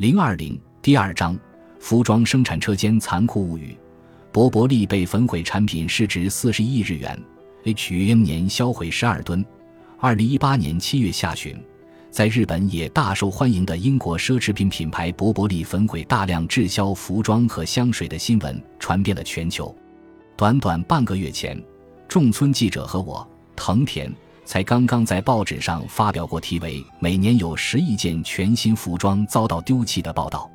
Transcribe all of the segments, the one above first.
零二零第二章：服装生产车间残酷物语。博柏利被焚毁产品市值四十亿日元，H&M 年销毁十二吨。二零一八年七月下旬，在日本也大受欢迎的英国奢侈品品牌博柏利焚毁大量滞销服装和香水的新闻传遍了全球。短短半个月前，仲村记者和我藤田。才刚刚在报纸上发表过题为“每年有十亿件全新服装遭到丢弃”的报道，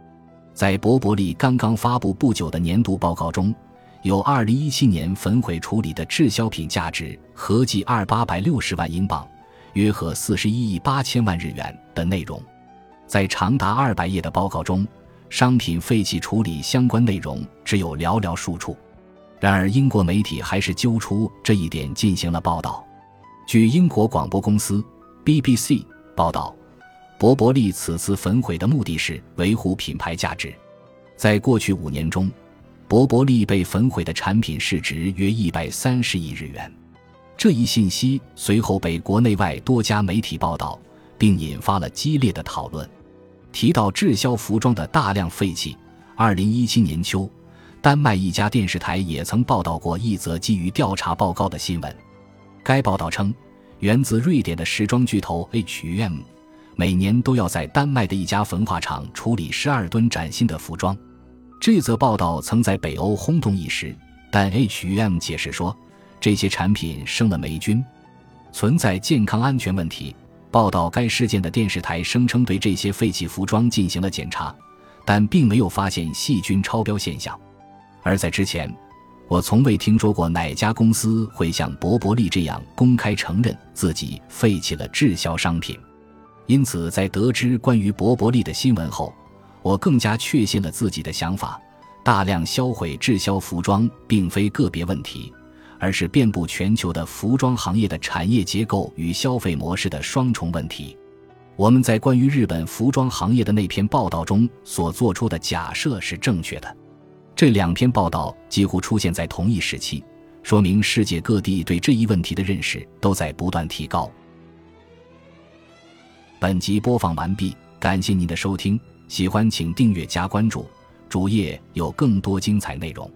在伯伯利刚刚发布不久的年度报告中，有2017年焚毁处理的滞销品价值合计二八百六十万英镑，约合四十一亿八千万日元的内容。在长达二百页的报告中，商品废弃处理相关内容只有寥寥数处。然而，英国媒体还是揪出这一点进行了报道。据英国广播公司 BBC 报道，博伯利此次焚毁的目的是维护品牌价值。在过去五年中，博伯利被焚毁的产品市值约一百三十亿日元。这一信息随后被国内外多家媒体报道，并引发了激烈的讨论。提到滞销服装的大量废弃，二零一七年秋，丹麦一家电视台也曾报道过一则基于调查报告的新闻。该报道称，源自瑞典的时装巨头 H&M，每年都要在丹麦的一家焚化厂处理十二吨崭新的服装。这则报道曾在北欧轰动一时，但 H&M 解释说，这些产品生了霉菌，存在健康安全问题。报道该事件的电视台声称对这些废弃服装进行了检查，但并没有发现细菌超标现象。而在之前。我从未听说过哪家公司会像博伯利这样公开承认自己废弃了滞销商品，因此在得知关于博伯利的新闻后，我更加确信了自己的想法：大量销毁滞销服装并非个别问题，而是遍布全球的服装行业的产业结构与消费模式的双重问题。我们在关于日本服装行业的那篇报道中所做出的假设是正确的。这两篇报道几乎出现在同一时期，说明世界各地对这一问题的认识都在不断提高。本集播放完毕，感谢您的收听，喜欢请订阅加关注，主页有更多精彩内容。